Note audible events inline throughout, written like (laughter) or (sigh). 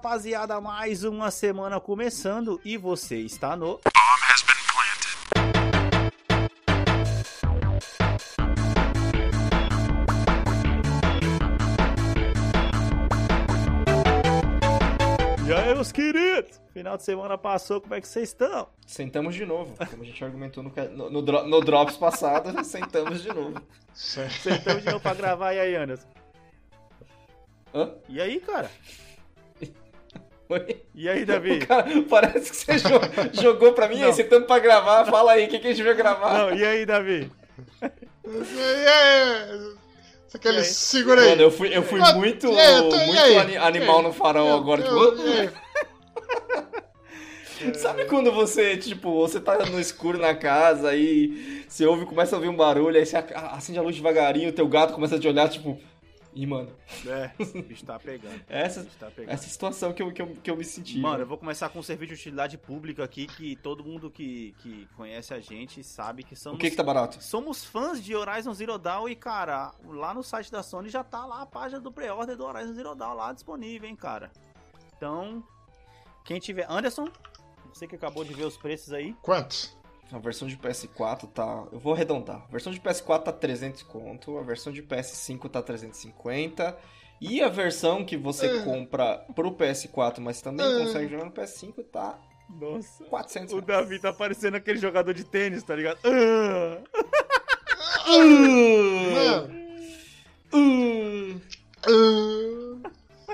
rapaziada, mais uma semana começando e você está no. E aí, meus queridos? Final de semana passou, como é que vocês estão? Sentamos de novo, como a gente argumentou no, no, no, no Drops passado, (laughs) sentamos de novo. Sentamos de novo pra gravar, e aí, Anderson? Hã? E aí, cara? Oi? E aí, Davi? (laughs) Cara, parece que você jo- (laughs) jogou pra mim Não. aí, sentando pra gravar, fala aí, o que, que a gente vai gravar? Não, e aí, Davi? E aí? Você quer E aí? segura aí. Mano, eu fui, eu fui Ah, muito, e aí, tô- e muito aí? animal no farol Eu- agora. eu- tipo, (laughs) e aí? Sabe quando você, tipo, você tá no escuro na casa, aí você ouve, começa a ouvir um barulho, aí você ac- acende a luz devagarinho, teu gato começa a te olhar, tipo, ih, mano, É, o bicho tá pegando. (laughs) essa, O tá pegando. essa situação que eu, que eu, que eu me senti. Mano, eu vou começar com um serviço de utilidade pública aqui que todo mundo que, que conhece a gente sabe que o somos. que que tá barato? Somos fãs de Horizon Zero Dawn e, cara, lá no site da Sony já tá lá a página do pré-order do Horizon Zero Dawn lá disponível, hein, cara. Então, quem tiver. Anderson, você que acabou de ver os preços aí. Quanto? A versão de PS4 tá. Eu vou arredondar. A versão de PS4 tá 300 conto, a versão de PS5 tá 350. E a versão que você Ah. compra pro PS4, mas também Ah. consegue jogar no PS5, tá Nossa. 400 O Davi tá parecendo aquele jogador de tênis, tá ligado? Ah! Mano. Hum. ah,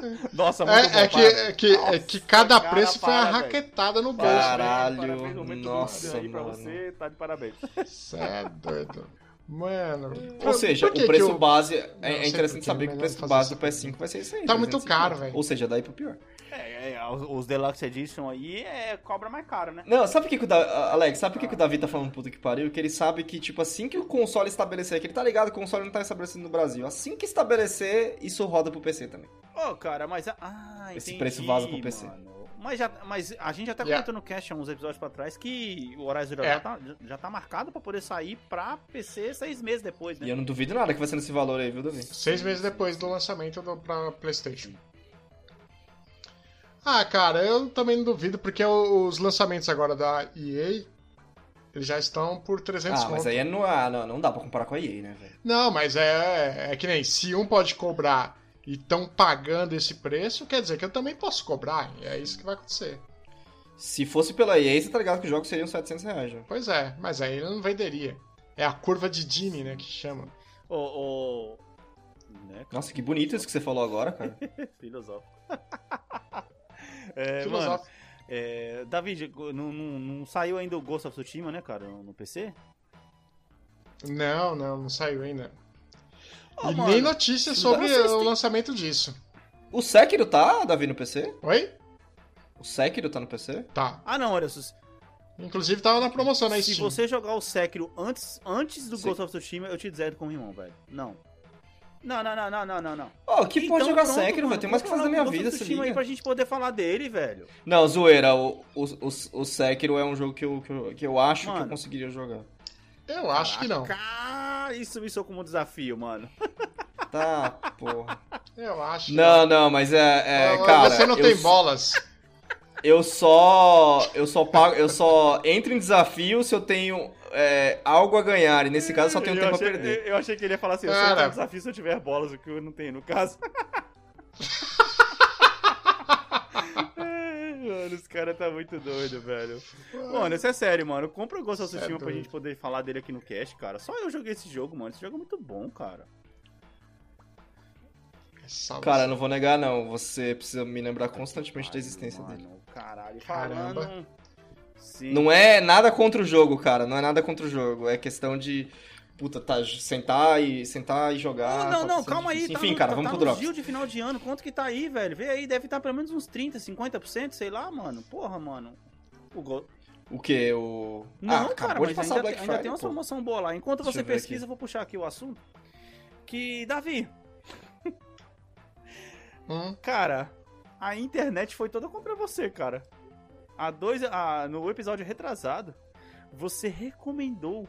(laughs) Nossa, muito É, é bom, que, para. é, que, é que cada cara, preço foi uma raquetada no bolso. Caralho, Parabéns, do nossa, aí pra mano. você, tá de parabéns. Cê é doido. Mano. Ou seja, que o preço que eu- base. Não, É, é sei interessante porque saber é que o preço base do isso. PS5 vai ser isso aí. Tá muito 350. caro, velho. Ou seja, daí pro pior. É, é, os, os Deluxe Edition aí é, cobra mais caro, né? Não, sabe por que, que o da... Alex, sabe por que, que o Davi tá falando puta que pariu? Que ele sabe que, tipo, assim que o console estabelecer, que ele tá ligado que o console não tá estabelecido no Brasil. Assim que estabelecer, isso roda pro PC também. Ô, cara, mas. Ah, Esse entendi, preço vaza pro PC. mano. Mas, já, mas a gente até Yeah. comentou no cast há uns episódios pra trás que o Horizon Zero É. Dawn tá, já tá marcado pra poder sair pra PC seis meses depois, E né? eu não duvido nada que vai ser nesse valor aí, viu, Davi? Seis meses depois do lançamento do, pra PlayStation. Ah, cara, eu também não duvido, porque os lançamentos agora da EA, eles já estão por 300 Ah, mas conto. aí é no... ah, não, não dá pra comparar com a EA, né, velho? Não, mas é, é que nem, se um pode cobrar e estão pagando esse preço, quer dizer que eu também posso cobrar, e é isso que vai acontecer. Se fosse pela EA, você tá ligado que os jogos seriam 700 reais já. Pois é, mas aí ele não venderia. É a curva de Gini, né, que chama. Ô, ô. Né, Nossa, que bonito isso que você falou agora, cara. (laughs) filosófico. (laughs) é, mano, é, David, não, não, não saiu ainda o Ghost of Tsushima, né, cara, no, no PC? Não, não, não saiu ainda. Ô, e mano, nem notícia sobre o têm- lançamento disso. O Sekiro tá, Davi, no PC? Oi? O Sekiro tá no PC? Tá. Ah, não, olha, se, Inclusive tava na promoção na se Steam. você jogar o Sekiro antes, antes do Sim. Ghost of Tsushima, eu te deserto com o irmão, velho. Não. Não, não, não, não, não, não, não. Ó, que pode Então, jogar pronto, Sekiro, mano, velho. Tem mais que fazer na minha vida, se Tsushima aí liga. pra gente poder falar dele, velho. Não, zoeira. O, o, o, o Sekiro é um jogo que eu, que eu, que eu acho que eu Mano. conseguiria jogar. Eu acho que não. Cara, isso me soou como um desafio, mano. Tá, porra. Eu acho que Não, não, mas é, é Ô, cara. Você não eu, tem bolas. Eu só. Eu só pago. Eu só entro em desafio se eu tenho é, algo a ganhar. E nesse caso eu só tenho eu tempo achei, a perder. Eu, eu achei que ele ia falar assim, eu só Cara. tenho desafio se eu tiver bolas, o que eu não tenho, no caso. (laughs) Mano, os caras tá muito doido, velho. Mano, isso é sério, mano. Compra o Ghost of é Tsushima pra gente poder falar dele aqui no cast, cara. Só eu joguei esse jogo, mano. Esse jogo é muito bom, cara. Salve. Cara, eu não vou negar, não. Você precisa me lembrar constantemente da existência Mano, dele. Caralho, Caramba. falando... Sim. Não é nada contra o jogo, cara. Não é nada contra o jogo. É questão de. Puta, tá, sentar e sentar e jogar. Não, não, tá não, calma aí. difícil. Tá Enfim, no, cara, tá, vamos tá pro. Gil de final de ano. Quanto que tá aí, velho? Vê aí, deve estar pelo menos uns 30, 50%, sei lá, mano. Porra, mano. O Go... O que? O. Não, ah, cara, mas passar ainda, o Black ainda Friday, tem uma promoção boa lá. Enquanto Deixa você pesquisa, aqui. eu vou puxar aqui o assunto. Que, Davi, Hum, cara, a internet foi toda contra você, cara. Há dois, ah, no episódio retrasado, você recomendou,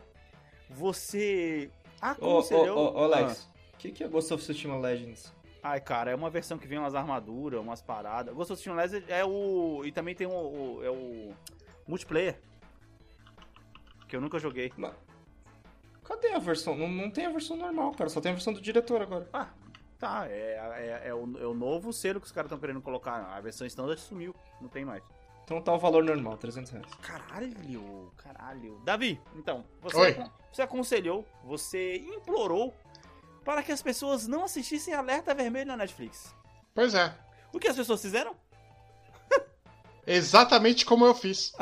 você Ô, ô, aconselhou... ô, ô, Alex, o que, que é Ghost of Tsushima Legends? Ah, Ai, cara, é uma versão que vem umas armaduras, umas paradas. Ghost of Tsushima Legends é o... E também tem o, o- é o multiplayer. Que eu nunca joguei. Mas- Cadê a versão? Não, não tem a versão normal, cara. Só tem a versão do diretor agora. Ah, tá. É, é, é, o, é o novo selo que os caras estão querendo colocar. A versão standard sumiu. Não tem mais. Então tá o valor normal, 300 reais. Caralho, caralho. Davi, então, você, Oi. você aconselhou, você implorou para que as pessoas não assistissem Alerta Vermelho na Netflix. Pois é. O que as pessoas fizeram? (laughs) Exatamente como eu fiz.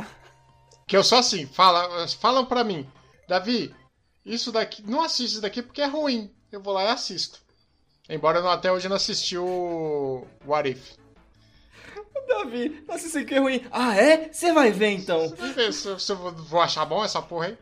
Que eu sou assim, fala, falam pra mim, Davi, isso daqui, não assiste isso daqui porque é ruim. Eu vou lá e assisto. Embora eu até hoje não assisti o What If. (laughs) Davi, nossa, isso aqui é ruim. Ah, é? Você vai ver então. Vamos ver se, se eu vou, achar bom essa porra aí.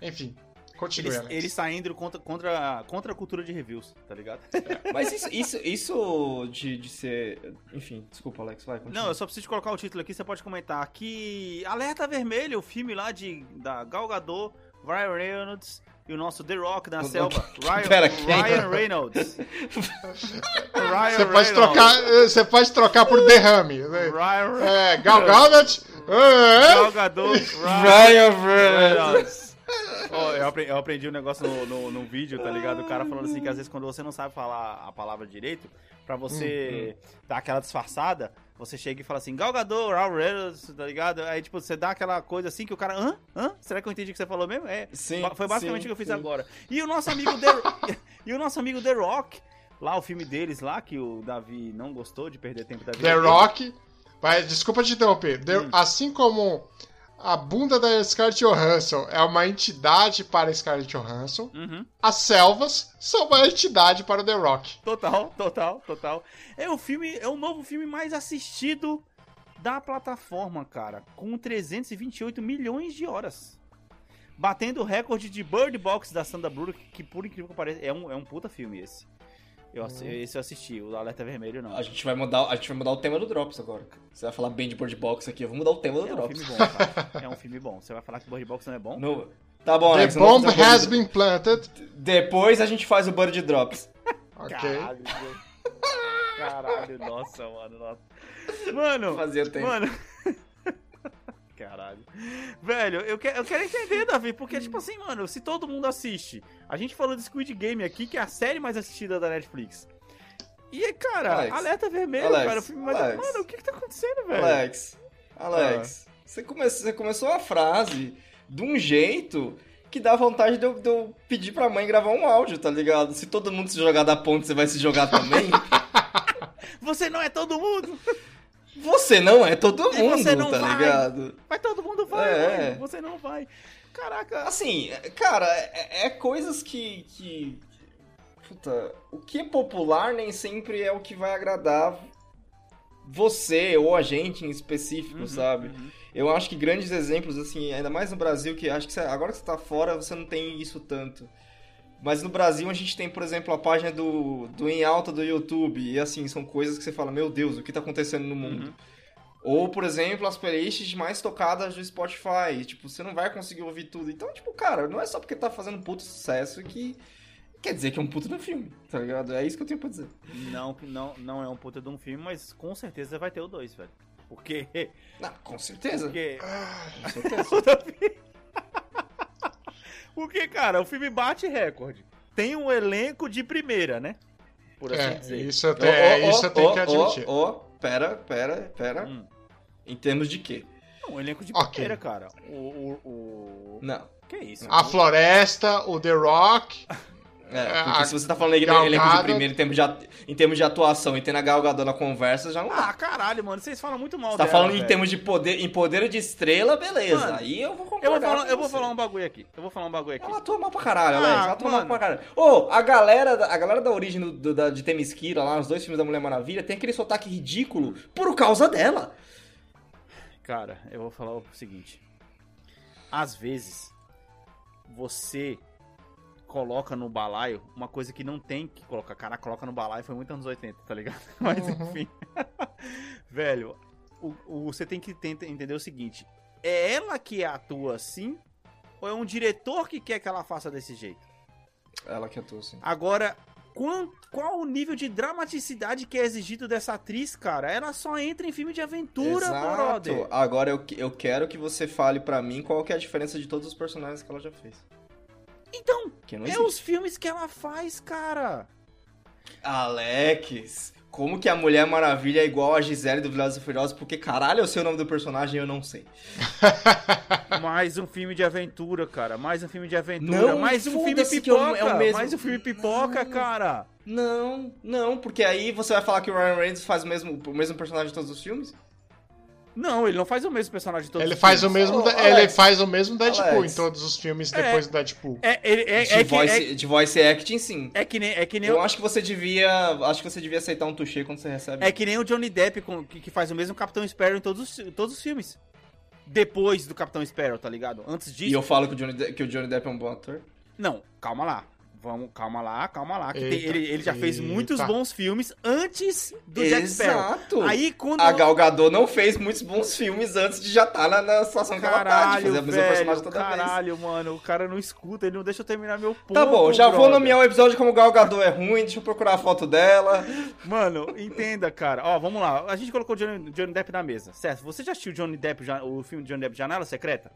Enfim, continue, Eles, Alex. eles saindo contra, contra, contra a cultura de reviews, tá ligado? (laughs) Mas isso, isso, isso de, de ser. Enfim, desculpa, Alex, vai. Continua. Não, eu só preciso de colocar o título aqui, você pode comentar. Que Alerta Vermelho, o filme lá de, da Gal Gadot, Ryan Reynolds e o nosso The Rock na selva. (laughs) Ryan, Pera, quem? Ryan Reynolds. Ryan Você pode Reynolds. trocar, você pode trocar por derrame. né? Ryan Reynolds. É, Gal Gadot. é, Gal Gadot, Ryan Ryan Reynolds. Ó, eu, aprendi, eu aprendi um negócio no, no, no vídeo, tá ligado? O cara falando assim que às vezes quando você não sabe falar a palavra direito, pra você dar aquela disfarçada, você chega e fala assim, Gal Gadot, Ryan Reynolds, tá ligado? Aí tipo, você dá aquela coisa assim que o cara, hã? Hã? Será que eu entendi o que você falou mesmo? É, Sim, Foi basicamente sim, o que eu fiz sim. agora. E o nosso amigo The... (laughs) e o nosso amigo The Rock, lá o filme deles lá, que o Davi não gostou de perder tempo da vida. The dele. Rock. Mas, desculpa te interromper. The- Hum. Assim como a bunda da Scarlett Johansson é uma entidade para Scarlett Johansson, Uhum. as selvas são uma entidade para o The Rock. Total, total, total. É o filme, é o novo filme mais assistido da plataforma, cara, com 328 milhões de horas. Batendo o recorde de Bird Box da Sandra Bullock, que por incrível que pareça, é um, é um puta filme esse. Eu, assi- esse eu assisti, o Alerta Vermelho não. A gente, vai mudar, a gente vai mudar o tema do Drops agora. Você vai falar bem de Bird Box aqui, eu vou mudar o tema do É um Drops. filme bom, cara. É um filme bom. Você vai falar que Bird Box não é bom? No- Tá bom, The Alex. bomb has been planted. Depois a gente faz o Bird Drops. (laughs) Ok. Caralho, Caralho, nossa, mano, nossa. Mano, Fazia tempo. Mano. Caralho. Velho, eu, que- eu quero entender, Davi, porque, tipo assim, mano, se todo mundo assiste. A gente falou de Squid Game aqui, que é a série mais assistida da Netflix. E, cara, Alex, Alerta Vermelho, Alex, cara, o filme mais. Alex. Mano, o que que tá acontecendo, velho? Alex, Alex, você, come- você começou a frase de um jeito que dá vontade de eu, de eu pedir pra mãe gravar um áudio, tá ligado? Se todo mundo se jogar da ponte, você vai se jogar também? (laughs) Você não é todo mundo! Você não é todo E mundo, você não tá vai. ligado? Mas todo mundo vai, É. mano. Você não vai. Caraca. Assim, cara, é, é coisas que, que. Puta, o que é popular nem sempre é o que vai agradar você ou a gente em específico, Uhum, sabe? uhum. Eu acho que grandes exemplos, assim, ainda mais no Brasil, que acho que você- agora que você tá fora, você não tem isso tanto. Mas no Brasil a gente tem, por exemplo, a página do, do Em Alta do YouTube, e assim, são coisas que você fala, meu Deus, o que tá acontecendo no mundo? Uhum. Ou, por exemplo, as playlists mais tocadas do Spotify, tipo, você não vai conseguir ouvir tudo. Então, tipo, cara, não é só porque tá fazendo puto sucesso que quer dizer que é um puto do filme, tá ligado? É isso que eu tenho pra dizer. Não, não, não é um puta de um filme, mas com certeza vai ter o 2, velho. Porque. Não, com certeza. Porque. Com (laughs) certeza. Porque, cara, o filme bate recorde. Tem um elenco de primeira, né? Por assim É, dizer. isso eu, te- é, isso eu tenho que admitir. Ó, pera, pera, pera. Hum. Em termos de quê? Um elenco de Ok. primeira, cara. O. o, o... Não. Que isso? A Floresta, o The Rock. (laughs) É, É, porque a se você tá falando ele- Gal elenco de primeiro em termos de, at- em termos de atuação e tendo a Gal Gadot na conversa, já não dá. Ah, caralho, mano. Vocês falam muito mal Você tá dela, falando em velho. termos de poder, em poder de estrela, beleza. Mano, Aí eu vou Eu concordar vou, falar, eu vou falar um bagulho aqui. Eu vou falar um bagulho aqui. Ela atua mal pra caralho, Ah, Alex. Ela atua mal pra caralho. Ô, a galera, da- a galera da origem do, do- da, de Temisquira, lá nos dois filmes da Mulher Maravilha, tem aquele sotaque ridículo por causa dela. Cara, eu vou falar o seguinte. Às vezes, você coloca no balaio uma coisa que não tem que colocar. Cara, coloca no balaio foi muito anos 80, tá ligado? (laughs) Mas Uhum. enfim. (laughs) Velho, o, o- você tem que tenta entender o seguinte. É ela que atua assim? Ou é um diretor que quer que ela faça desse jeito? Ela que atua, sim. Agora, qual, qual o nível de dramaticidade que é exigido dessa atriz, cara. Ela só entra em filme de aventura, Exato. brother. Agora eu, eu quero que você fale pra mim qual que é a diferença de todos os personagens que ela já fez. Então, Que não é os filmes que ela faz, cara. Alex, como que a Mulher Maravilha é igual a Gisele do Velozes e Furiosos? Porque caralho, eu sei o nome do personagem e eu não sei. (laughs) Mais um filme de aventura, cara. Mais um filme de aventura. Não, mais um filme pipoca. é o mesmo. Mais um filme pipoca, Não. cara. Não, não, porque aí você vai falar que o Ryan Reynolds faz o mesmo, o mesmo personagem em todos os filmes? Não, ele não faz o mesmo personagem de todos Ele os faz o filmes. mesmo, Ô, ele Alex. faz o mesmo Deadpool Alex. em todos os filmes É. depois do Deadpool. É, ele, é, de, é, que, voice, é, de voice acting, sim. é que nem, é que nem Eu o- acho que você devia. Acho que você devia aceitar um touché quando você recebe. É que nem o Johnny Depp, com- que, que faz o mesmo Capitão Sparrow em todos, os- todos os filmes. Depois do Capitão Sparrow, tá ligado? Antes disso. E eu falo que o, Johnny De- que o Johnny Depp é um bom ator. Não, calma lá. Vamos, calma lá, calma lá. que tem- Eita, ele, ele já fez eita. muitos bons filmes antes do Jack Sparrow. Exato. Aí quando. A Gal Gadot não fez muitos bons filmes antes de já estar na, na situação que ela tá, de Caralho, fazer a mesma velho, personagem toda vez. caralho, mano. O cara não escuta, ele não deixa eu terminar meu ponto. Tá bom, já vou brother. nomear o episódio como Gal Gadot é ruim, deixa eu procurar a foto dela. Mano, entenda, cara. Ó, vamos lá. A gente colocou o Johnny, Johnny Depp na mesa. Certo? Você já assistiu Johnny Depp, já- o filme de Johnny Depp Janela Secreta?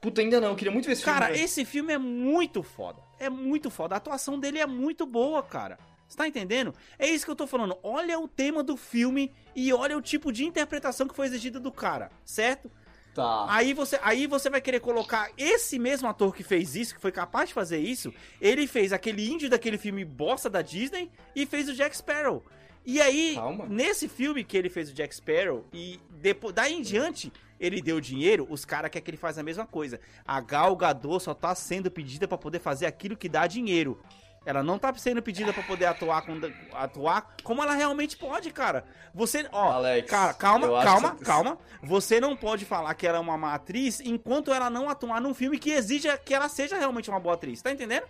Puta, ainda não, eu queria muito ver esse Cara, filme. velho. esse filme é muito foda. É muito foda. A atuação dele é muito boa, cara. Você tá entendendo? É isso que eu tô falando. Olha o tema do filme e olha o tipo de interpretação que foi exigida do cara, certo? Tá. Aí você, aí você vai querer colocar esse mesmo ator que fez isso, que foi capaz de fazer isso, ele fez aquele índio daquele filme bosta da Disney e fez o Jack Sparrow. E aí, Calma. nesse filme que ele fez o Jack Sparrow, e depois, daí em diante, ele deu dinheiro, os caras querem que ele faça a mesma coisa. A Gal Gadot só tá sendo pedida pra poder fazer aquilo que dá dinheiro. Ela não tá sendo pedida pra poder atuar, com, atuar como ela realmente pode, cara. Você, ó, Alex, cara, calma, calma, que- calma. Você não pode falar que ela é uma má atriz enquanto ela não atuar num filme que exija que ela seja realmente uma boa atriz, tá entendendo?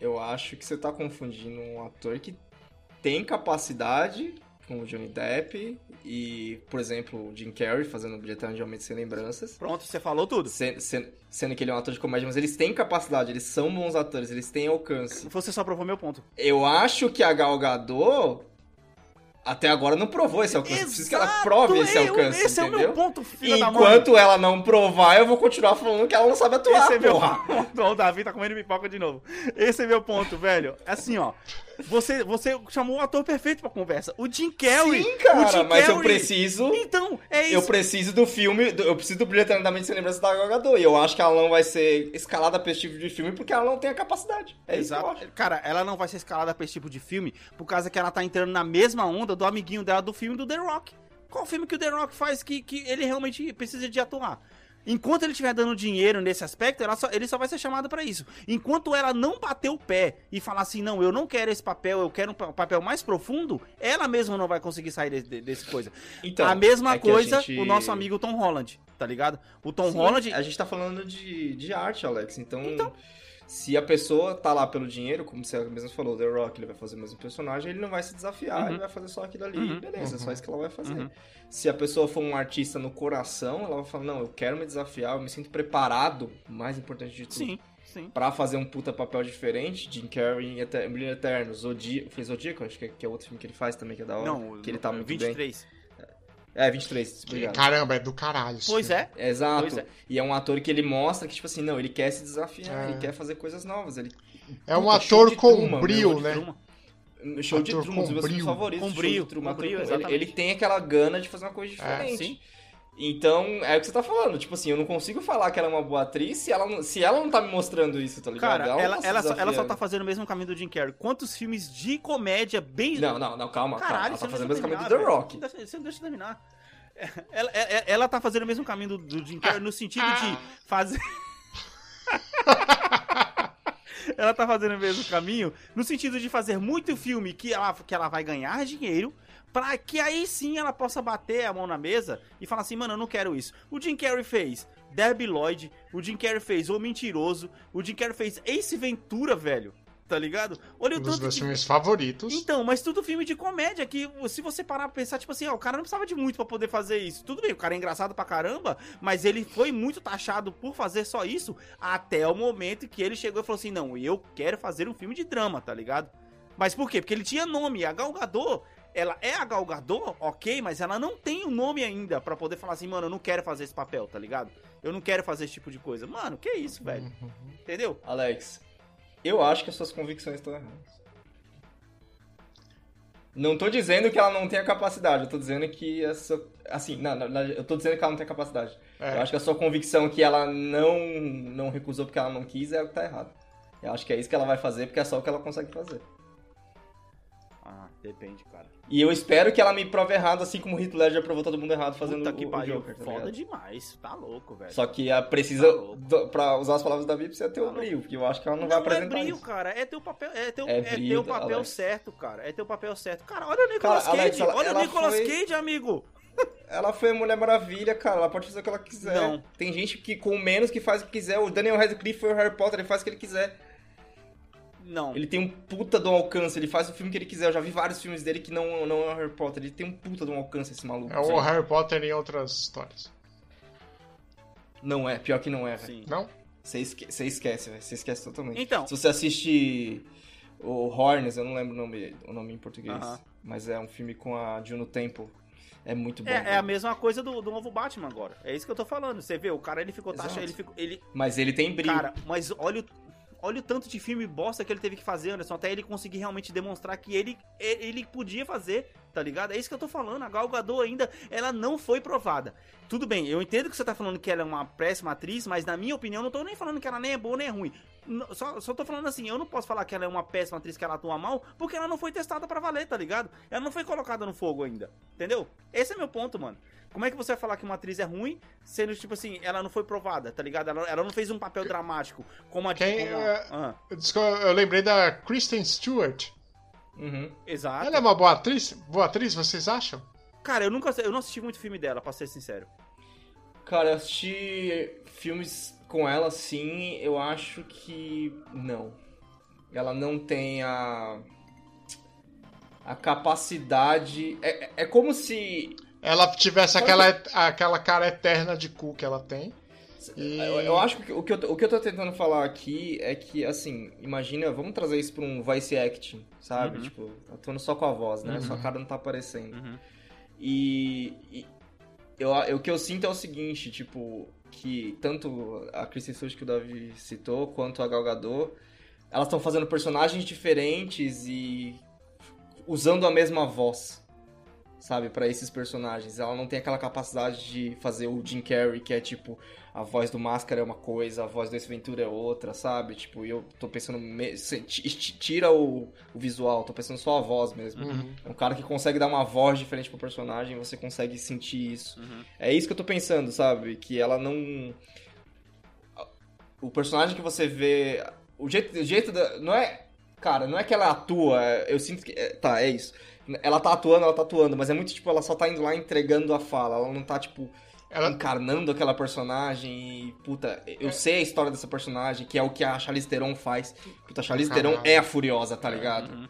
Eu acho que você tá confundindo um ator que tem capacidade, como o Johnny Depp, e, por exemplo, o Jim Carrey fazendo Bilheteiro de Aumento Sem Lembranças. Pronto, você falou tudo. Sendo, sendo- sendo que ele é um ator de comédia, mas eles têm capacidade, eles são bons atores, eles têm alcance. Você só provou meu ponto. Eu acho que a Gal Gadot até agora não provou esse alcance. Preciso que ela Exato, prove esse alcance, Esse é o entendeu? meu ponto, filha. Enquanto ela não provar, eu vou continuar falando que ela não sabe atuar, Esse é meu (laughs) ponto. O Davi tá comendo pipoca de novo. Esse é meu ponto, velho. Assim, ó. Você, você chamou o ator perfeito pra conversa. O Jim Carrey. Sim, o cara, mas eu preciso... Então, é isso. Eu preciso do filme, do- eu preciso do Brilhantemente Sem Lembrança da Gal Gadot. E eu acho que ela não vai ser escalada pra esse tipo de filme porque ela não tem a capacidade. É isso que eu Exato. acho. Cara, ela não vai ser escalada pra esse tipo de filme por causa que ela tá entrando na mesma onda do amiguinho dela do filme do The Rock. Qual filme que o The Rock faz que, que ele realmente precisa de atuar? Enquanto ele estiver dando dinheiro nesse aspecto, ela só- ele só vai ser chamado pra isso. Enquanto ela não bater o pé e falar assim, não, eu não quero esse papel, eu quero um pa- papel mais profundo, ela mesma não vai conseguir sair de- de- desse coisa. Então, a mesma é a coisa, gente- o nosso amigo Tom Holland, tá ligado? O Tom Sim, Holland, A gente tá falando de, de arte, Alex. Então, Então. Se a pessoa tá lá pelo dinheiro, como você mesmo falou, The Rock, ele vai fazer o mesmo personagem, ele não vai se desafiar, Uhum. ele vai fazer só aquilo ali. Uhum. Beleza, é só isso que ela vai fazer. Uhum. Se a pessoa for um artista no coração, ela vai falar, não, eu quero me desafiar, eu me sinto preparado, mais importante de tudo. sim, sim. Pra fazer um puta papel diferente, Jim Carrey em Eter- Eterno, Zodíaco, fez Zodíaco, acho que é, que é outro filme que ele faz também, que é da hora, Não, que ele tá muito 23. bem. É, 23, obrigado. Caramba, é do caralho. Pois é. Exato. Pois é. E é um ator que ele mostra que, tipo assim, não, ele quer se desafiar, É. ele quer fazer coisas novas. Ele... É um Puta, ator de com Truman, brio, meu, né? Truma. Show de Ator Truman, um dos com meus favoritos. Com de Truman, com brio, ele, ele tem aquela gana de fazer uma coisa diferente. sim. Então, é o que você tá falando. Tipo assim, eu não consigo falar que ela é uma boa atriz se ela não, se ela não tá me mostrando isso, tá ligado? Cara, não ela, tá ela, só, ela só tá fazendo o mesmo caminho do Jim Carrey. Quantos filmes de comédia bem. Não, não, não, calma, calma. Caralho, Ela você tá fazendo o mesmo caminho do The Rock. velho. Você não deixa eu terminar. Ela, ela, ela tá fazendo o mesmo caminho do, do Jim Carrey no sentido de fazer. (laughs) ela tá fazendo o mesmo caminho no sentido de fazer muito filme que ela, que ela vai ganhar dinheiro. Pra que aí sim ela possa bater a mão na mesa e falar assim, mano, eu não quero isso. O Jim Carrey fez Debbie Lloyd, o Jim Carrey fez O Mentiroso, o Jim Carrey fez Ace Ventura, velho. tá ligado? Olha o Um dos tanto meus filmes favoritos. Então, mas tudo filme de comédia que se você parar pra pensar, tipo assim, ó, o cara não precisava de muito pra poder fazer isso. Tudo bem, o cara é engraçado pra caramba, mas ele foi muito taxado por fazer só isso até o momento que ele chegou e falou assim: "Não, eu quero fazer um filme de drama", tá ligado? Mas por quê? Porque ele tinha nome, a Gal Gadot, ela é a Gal Gadot, OK, mas ela não tem o um nome ainda pra poder falar assim: "Mano, eu não quero fazer esse papel", tá ligado? Eu não quero fazer esse tipo de coisa. Mano, que isso, velho? Uhum. Entendeu? Alex, eu acho que as suas convicções estão erradas. Não tô dizendo que ela não tenha capacidade, eu tô dizendo que essa. Assim, não, não, não, eu tô dizendo que ela não tem capacidade. É. Eu acho que a sua convicção que ela não, não recusou porque ela não quis é o que tá errado. Eu acho que é isso que ela vai fazer porque é só o que ela consegue fazer. Depende, cara. E eu espero que ela me prove errado, assim como o Heath Ledger provou todo mundo errado fazendo Puta que o, o pariu, Joker, tá foda ligado? demais. Tá louco, velho. Só que a precisa, Tá do- pra usar as palavras da Bíblia, precisa ter o Tá brilho, porque eu acho que ela não, Não, vai é apresentar brilho, isso. cara. É teu papel, é teu, É é brilho, teu papel Alex. certo, cara. É teu papel certo. Cara, olha o Nicolas Cara, Cage. Alex, ela- olha ela o Nicolas foi- Cage, amigo. Ela foi a Mulher Maravilha, cara. Ela pode fazer o que ela quiser. Não. Tem gente que com menos que faz o que quiser. O Daniel Radcliffe foi o Harry Potter, ele faz o que ele quiser. Não. Ele tem um puta de um alcance, ele faz o filme que ele quiser. Eu já vi vários filmes dele que não, não é o Harry Potter. Ele tem um puta de um alcance, esse maluco. É o Sim. Harry Potter em outras histórias. Não é, pior que não é, velho. Não? Você esque- esquece, velho. Você esquece totalmente. Então. Se você assiste o Horns, eu não lembro o nome, o nome em português. Aham. Mas é um filme com a Juno Temple. É muito bom. É, é a mesma coisa do, do novo Batman agora. É isso que eu tô falando. Você vê, o cara ele ficou taxa, ele ficou. Ele, Mas ele tem brilho. cara, mas olha o. Olha o tanto de filme bosta que ele teve que fazer, Anderson, até ele conseguir realmente demonstrar que ele, ele podia fazer, tá ligado? É isso que eu tô falando. A Gal Gadot ainda, ela não foi provada. Tudo bem, eu entendo que você tá falando que ela é uma péssima atriz, mas na minha opinião, não tô nem falando que ela nem é boa nem é ruim. Só, só tô falando assim, eu não posso falar que ela é uma péssima atriz, que ela atua mal, porque ela não foi testada pra valer, tá ligado? Ela não foi colocada no fogo ainda, entendeu? Esse é meu ponto, mano. Como é que você vai falar que uma atriz é ruim, sendo, tipo assim, ela não foi provada, tá ligado? Ela, ela não fez um papel dramático, como a... Quem, como a- eu- eu lembrei da Kristen Stewart. Uhum. exato. Ela é uma boa atriz? Boa atriz, vocês acham? Cara, eu nunca eu não assisti muito filme dela, pra ser sincero. Cara, eu assisti filmes com ela, sim, eu acho que não. Ela não tem a. a capacidade. É, é- como se. Ela tivesse aquela, aquela cara eterna de cu que ela tem. E- Eu, eu acho que o que eu, tô- o que eu tô tentando falar aqui é que, assim, imagina, vamos trazer isso pra um voice acting, sabe? Uhum. Tipo, atuando só com a voz, né? Uhum. Sua cara não tá aparecendo. Uhum. E, e eu, eu- o que eu sinto é o seguinte, tipo, que tanto a Kristen Stewart que o Davi citou, quanto a Gal Gadot, elas estão fazendo personagens diferentes e usando a mesma voz, sabe, Pra esses personagens. Ela não tem aquela capacidade de fazer o Jim Carrey, que é tipo, a voz do Máscara é uma coisa, a voz do Ace Ventura é outra, sabe? Tipo, eu tô pensando, me- tira o, o visual, tô pensando só a voz mesmo. Uhum. É um cara que consegue dar uma voz diferente pro personagem, você consegue sentir isso. Uhum. É isso que eu tô pensando, sabe? Que ela não. O personagem que você vê. O jeito, o jeito da. Não é. Cara, não é que ela atua. é- Eu sinto que. é, Tá, é isso. Ela tá atuando, ela tá atuando, mas é muito tipo, ela só tá indo lá entregando a fala. Ela não tá, tipo, Ela, encarnando aquela personagem e. Puta, eu sei a história dessa personagem, que é o que a Charlize Theron faz. Puta, a Charlize Theron é a Furiosa, tá ligado? Uhum.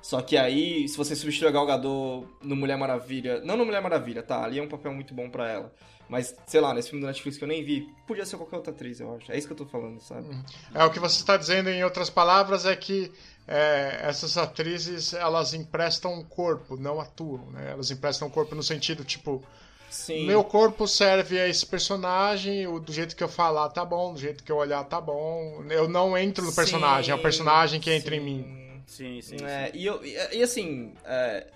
Só que aí, se você substituir a Gal Gadot no Mulher Maravilha... Não no Mulher Maravilha, tá? Ali é um papel muito bom pra ela. Mas, sei lá, nesse filme da Netflix que eu nem vi, podia ser qualquer outra atriz, eu acho. É isso que eu tô falando, sabe? é o que você está dizendo em outras palavras é que é, essas atrizes elas emprestam um corpo, não atuam, né? Elas emprestam um corpo no sentido tipo Sim. meu corpo serve a esse personagem, o- do jeito que eu falar tá bom, do jeito que eu olhar tá bom. Eu não entro no personagem, é o Sim, personagem que entra em sim. mim. Sim, sim. É, e, eu- e- e assim, é,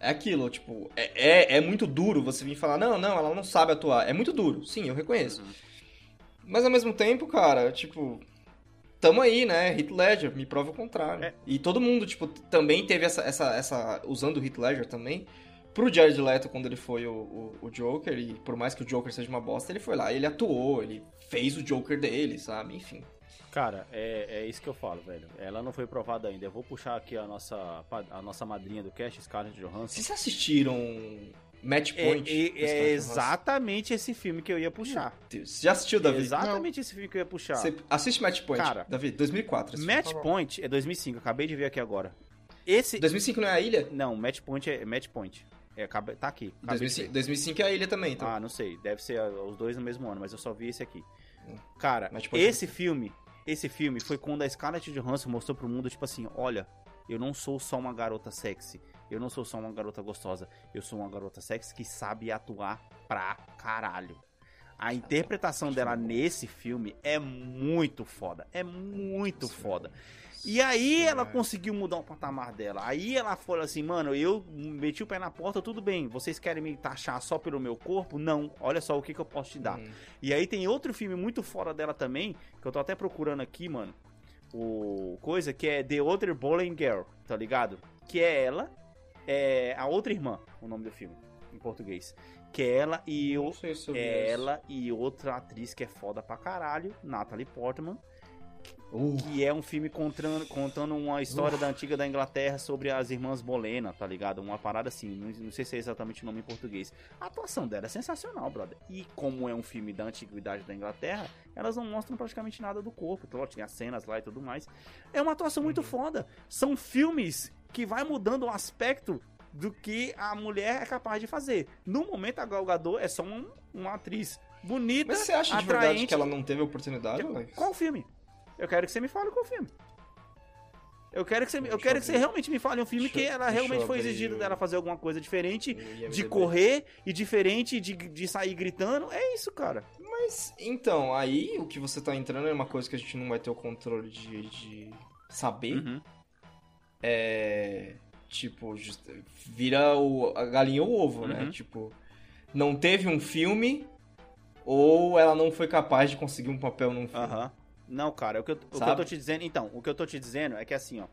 é aquilo, tipo, é, é, é muito duro você vir falar, não, não, ela não sabe atuar. É muito duro, sim, eu reconheço. Uhum. Mas ao mesmo tempo, cara, tipo, tamo aí, né? Heath Ledger, me prova o contrário. É. E todo mundo, tipo, também teve essa, essa, essa. Usando o Heath Ledger também. Pro Jared Leto, quando ele foi o, o, o Joker, e por mais que o Joker seja uma bosta, ele foi lá, ele atuou, ele fez o Joker dele, sabe? Enfim. Cara, é, é isso que eu falo, velho. Ela não foi provada ainda. Eu vou puxar aqui a nossa, a nossa madrinha do cast, Scarlett Johansson. Vocês assistiram Match É, Point. é- é Johansson. exatamente esse filme que eu ia puxar. Deus. Já assistiu, Davi? Exatamente esse filme que eu ia puxar. Você assiste Match Point. Cara, Davi, 2004. esse Match. Point é 2005, acabei de ver aqui agora. Esse. filme. 2005 não é a ilha? Não, Match Point é Match Point. É, tá aqui. acabei de 2005, ver. 2005 é a ilha também, então. Ah, não sei. Deve ser os dois no mesmo ano, mas eu só vi esse aqui. Hum. Cara, Match Point esse filme, esse filme foi quando a Scarlett Johansson mostrou pro mundo, tipo assim, olha, eu não sou só uma garota sexy, eu não sou só uma garota gostosa, eu sou uma garota sexy que sabe atuar pra caralho. A interpretação dela nesse filme é muito foda, é muito foda. E aí ela conseguiu mudar o patamar dela. Aí ela falou assim, mano, eu meti o pé na porta, tudo bem. Vocês querem me taxar só pelo meu corpo? Não. Olha só o que, que eu posso te dar. Hum. E aí tem outro filme muito fora dela também, que eu tô até procurando aqui, mano. O coisa que é The Other Bowling Girl, tá ligado? Que é ela, é a outra irmã, o nome do filme, em português. Que é ela e o se é ela e outra atriz que é foda pra caralho, Natalie Portman, Uh, que é um filme contando, contando uma história da antiga da Inglaterra sobre as irmãs Bolena, tá ligado? Uma parada assim, não, não sei se é exatamente o nome em português. A atuação dela é sensacional, brother. E como é um filme da antiguidade da Inglaterra, elas não mostram praticamente nada do corpo. Então, tinha cenas lá e tudo mais. É uma atuação muito foda. São filmes que vai mudando o aspecto do que a mulher é capaz de fazer. No momento, a Gal Gadot é só um- uma atriz bonita, Mas você acha de verdade que ela não teve oportunidade, Alex? Qual filme? Eu quero que você me fale qual filme. Eu quero que você, eu quero eu que você realmente me fale um filme Deixa que ela realmente foi o- dela fazer alguma coisa diferente, de correr e diferente de, de sair gritando. É isso, cara. Mas, então, aí o que você tá entrando é uma coisa que a gente não vai ter o controle de, de saber. Uhum. É. Tipo, just- vira o, a galinha o ovo, né? Uhum. Tipo, não teve um filme ou ela não foi capaz de conseguir um papel num filme. Aham. Não, cara, o que, eu, o que eu tô te dizendo. Então, o que eu tô te dizendo é que assim, ó.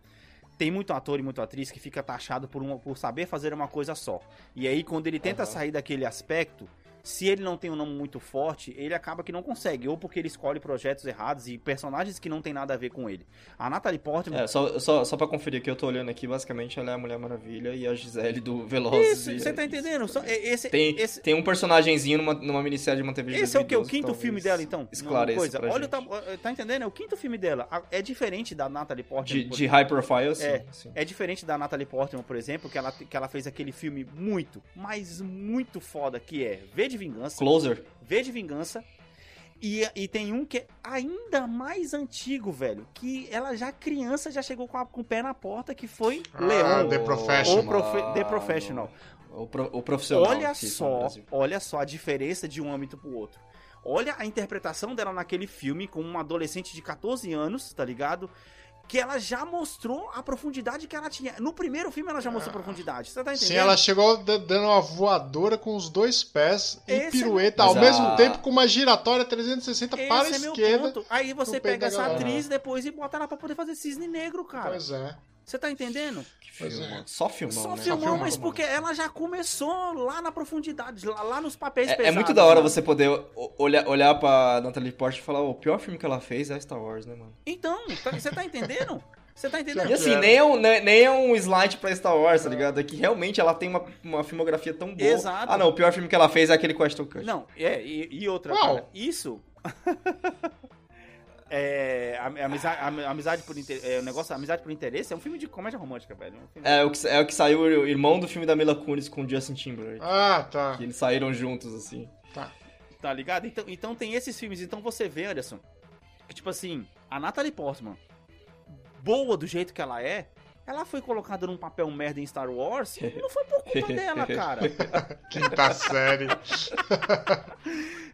Tem muito ator e muita atriz que fica taxado por, uma, por saber fazer uma coisa só. E aí, quando ele tenta Aham. sair daquele aspecto, se ele não tem um nome muito forte, ele acaba que não consegue. Ou porque ele escolhe projetos errados e personagens que não tem nada a ver com ele. A Natalie Portman. É, só, só, só pra conferir que eu tô olhando aqui, basicamente ela é a Mulher Maravilha e a Gisele do Velozes. Isso, você tá entendendo? Só- é- esse, Tem, esse, tem um personagenzinho numa, numa minissérie de uma TV de esse é o que? O 2012, quinto filme dela, então? Esclareça Coisa. Olha, gente. tá, tá entendendo? É o quinto filme dela. É diferente da Natalie Portman. De, por- de high profile, sim. É. sim. É diferente da Natalie Portman, por exemplo, que ela, que ela fez aquele filme muito, mas muito foda, que é V de Vingança. Closer. V de Vingança. E, e tem um que é ainda mais antigo, velho. Que ela já criança já chegou com, a- com o pé na porta, que foi Ah, Leão. The Professional. O profe- The Professional. O, pro- o profissional. Olha só, olha só a diferença de um âmbito pro outro. Olha a interpretação dela naquele filme com uma adolescente de 14 anos, tá ligado? Que ela já mostrou a profundidade que ela tinha. No primeiro filme ela já mostrou profundidade. Você tá entendendo? Sim, ela chegou dando uma voadora com os dois pés Esse é pirueta, meu- ao mesmo tempo com uma giratória 360 Esse para a é meu esquerda. ponto. Aí você pega essa galera. atriz depois e bota ela pra poder fazer cisne negro, cara. Pois é. Você tá entendendo? Que Pois filme, é. mano. Só filmão, Só né? filmou, filmão, mas mano. porque ela já começou lá na profundidade, lá, lá nos papéis É, é pesados. muito da hora né? você poder olhar, olhar pra Natalie Portman e falar, "Ô, o pior filme que ela fez é Star Wars, né, mano? Então, tá- você tá entendendo? Você tá entendendo? (laughs) E assim, é. nem é, um, nem, nem é um slide pra Star Wars, tá ligado? É que realmente ela tem uma, uma filmografia tão boa. Exato. Ah, não, o pior filme que ela fez é aquele Question Cut. Não, é, e, e outra, Qual? cara, isso. (laughs) é, a- a amizade, a- amizade por inter, é, o negócio, amizade por interesse é um filme de comédia romântica, velho. É um filme- É o, que, é o que saiu o irmão do filme da Mila Kunis com o Justin Timberlake. Ah, tá. Que eles saíram juntos, assim. tá. Tá ligado? Então, então tem esses filmes. Então você vê, Anderson, que tipo assim, a Natalie Portman, boa do jeito que ela é, ela foi colocada num papel merda em Star Wars e não foi por culpa dela, (laughs) cara. Quinta série.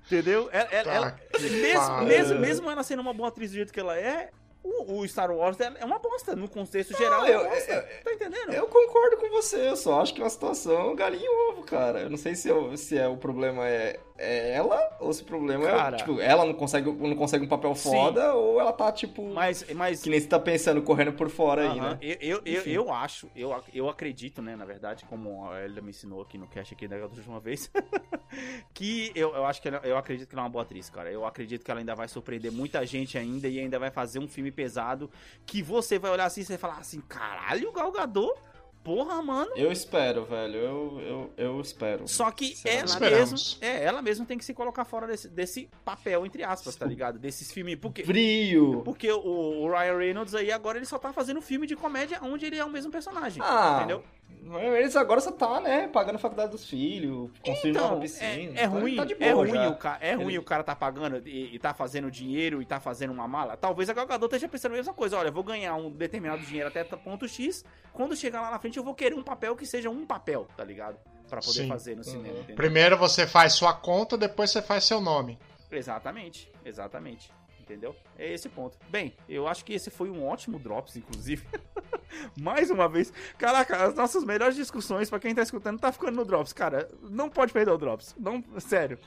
Entendeu? Ela- ela- ela- mesmo, mesmo, mesmo ela sendo uma boa atriz do jeito que ela é, o, o Star Wars é é uma bosta. No contexto geral, é eu- uma bosta. eu- tá entendendo? Eu concordo com você, eu só acho que é uma situação galinha e ovo, cara. Eu não sei se, eu- se é, o problema é, é ela ou se o problema Cara. é. Tipo, ela não consegue, não consegue um papel Sim. foda ou ela tá, tipo. Mas, mas Que nem você tá pensando, correndo por fora aí, né? Eu, eu, eu, Enfim. eu acho, eu, eu acredito, né, na verdade, como a Elida me ensinou aqui no cast aqui da última vez, (laughs) que eu, eu acho que ela, eu acredito que ela é uma boa atriz, cara. Eu acredito que ela ainda vai surpreender muita gente ainda e ainda vai fazer um filme pesado que você vai olhar assim e você vai falar assim, caralho, Gal Gadot, Porra, mano. Eu espero, velho. Eu, eu, eu espero. Só que Será? ela Esperamos. mesmo, é, ela mesmo tem que se colocar fora desse, desse papel, entre aspas, tá ligado? Desses filmes. Porque, Frio. porque o, o Ryan Reynolds aí agora ele só tá fazendo filme de comédia onde ele é o mesmo personagem. Ah, entendeu? Eles agora só tá, né, pagando a faculdade dos filhos, construindo uma Então, piscina. é, é então ruim, tá de é ruim, já. o cara, é ruim Ele- o cara tá pagando e, e tá fazendo dinheiro e tá fazendo uma mala. Talvez a Gal Gadot esteja pensando a mesma coisa. Olha, eu vou ganhar um determinado dinheiro até ponto X. Quando chegar lá na frente, eu vou querer um papel que seja um papel, tá ligado? Pra poder Sim. fazer no cinema, Uhum. Primeiro você faz sua conta, depois você faz seu nome. Exatamente, exatamente. Entendeu? É esse ponto. Bem, eu acho que esse foi um ótimo Drops, inclusive. (laughs) (laughs) Mais uma vez. Caraca, as nossas melhores discussões, pra quem tá escutando, tá ficando no Drops. Cara, não pode perder o Drops. Não, sério.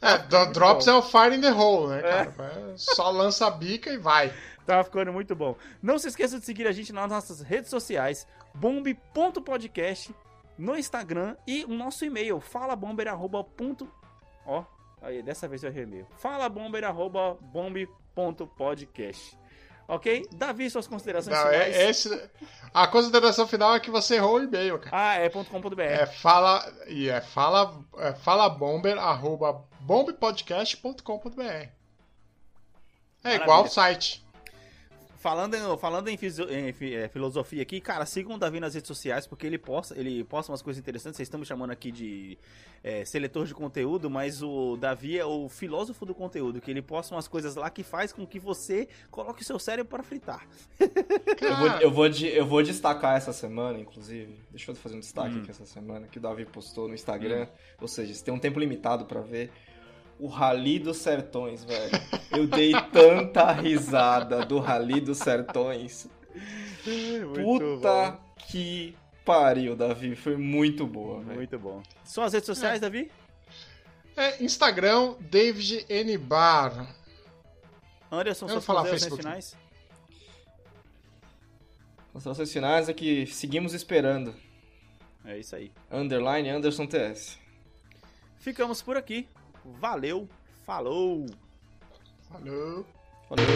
É, do- Drops é o Fire in the Hole, né, É. cara? É, Só lança a bica e vai. Tá ficando muito bom. Não se esqueça de seguir a gente nas nossas redes sociais, bombe.podcast no Instagram e o nosso e-mail, falabomber arroba ponto- Ó, aí, dessa vez eu errei o e-mail. Ok? Davi, suas considerações Não, finais. é, esse, a consideração final é que você errou o e-mail, cara. Ah, é .com.br. É fala e é fala é falabomber arroba bombpodcast.com.br. É Maravilha. igual o site. Falando, em, falando em, em é, filosofia aqui, cara, sigam o Davi nas redes sociais, porque ele posta, ele posta umas coisas interessantes. Vocês estão me chamando aqui de é, seletor de conteúdo, mas o Davi é o filósofo do conteúdo, que ele posta umas coisas lá que faz com que você coloque o seu cérebro para fritar. (laughs) Eu vou, eu, vou, de- eu vou destacar essa semana, inclusive. Deixa eu fazer um destaque Hum. aqui essa semana, que o Davi postou no Instagram. Ou seja, você tem um tempo limitado pra ver. O Rally dos Sertões, velho. Eu dei tanta risada do Rally dos Sertões. Puta que pariu, Davi. Foi muito boa, velho. Muito bom. Suas redes sociais, Davi? é Instagram David N Bar. Anderson, suas considerações finais? Considerações finais é que seguimos esperando. É isso aí. Underline Anderson TS. Ficamos por aqui. Valeu, falou! Falou! falou.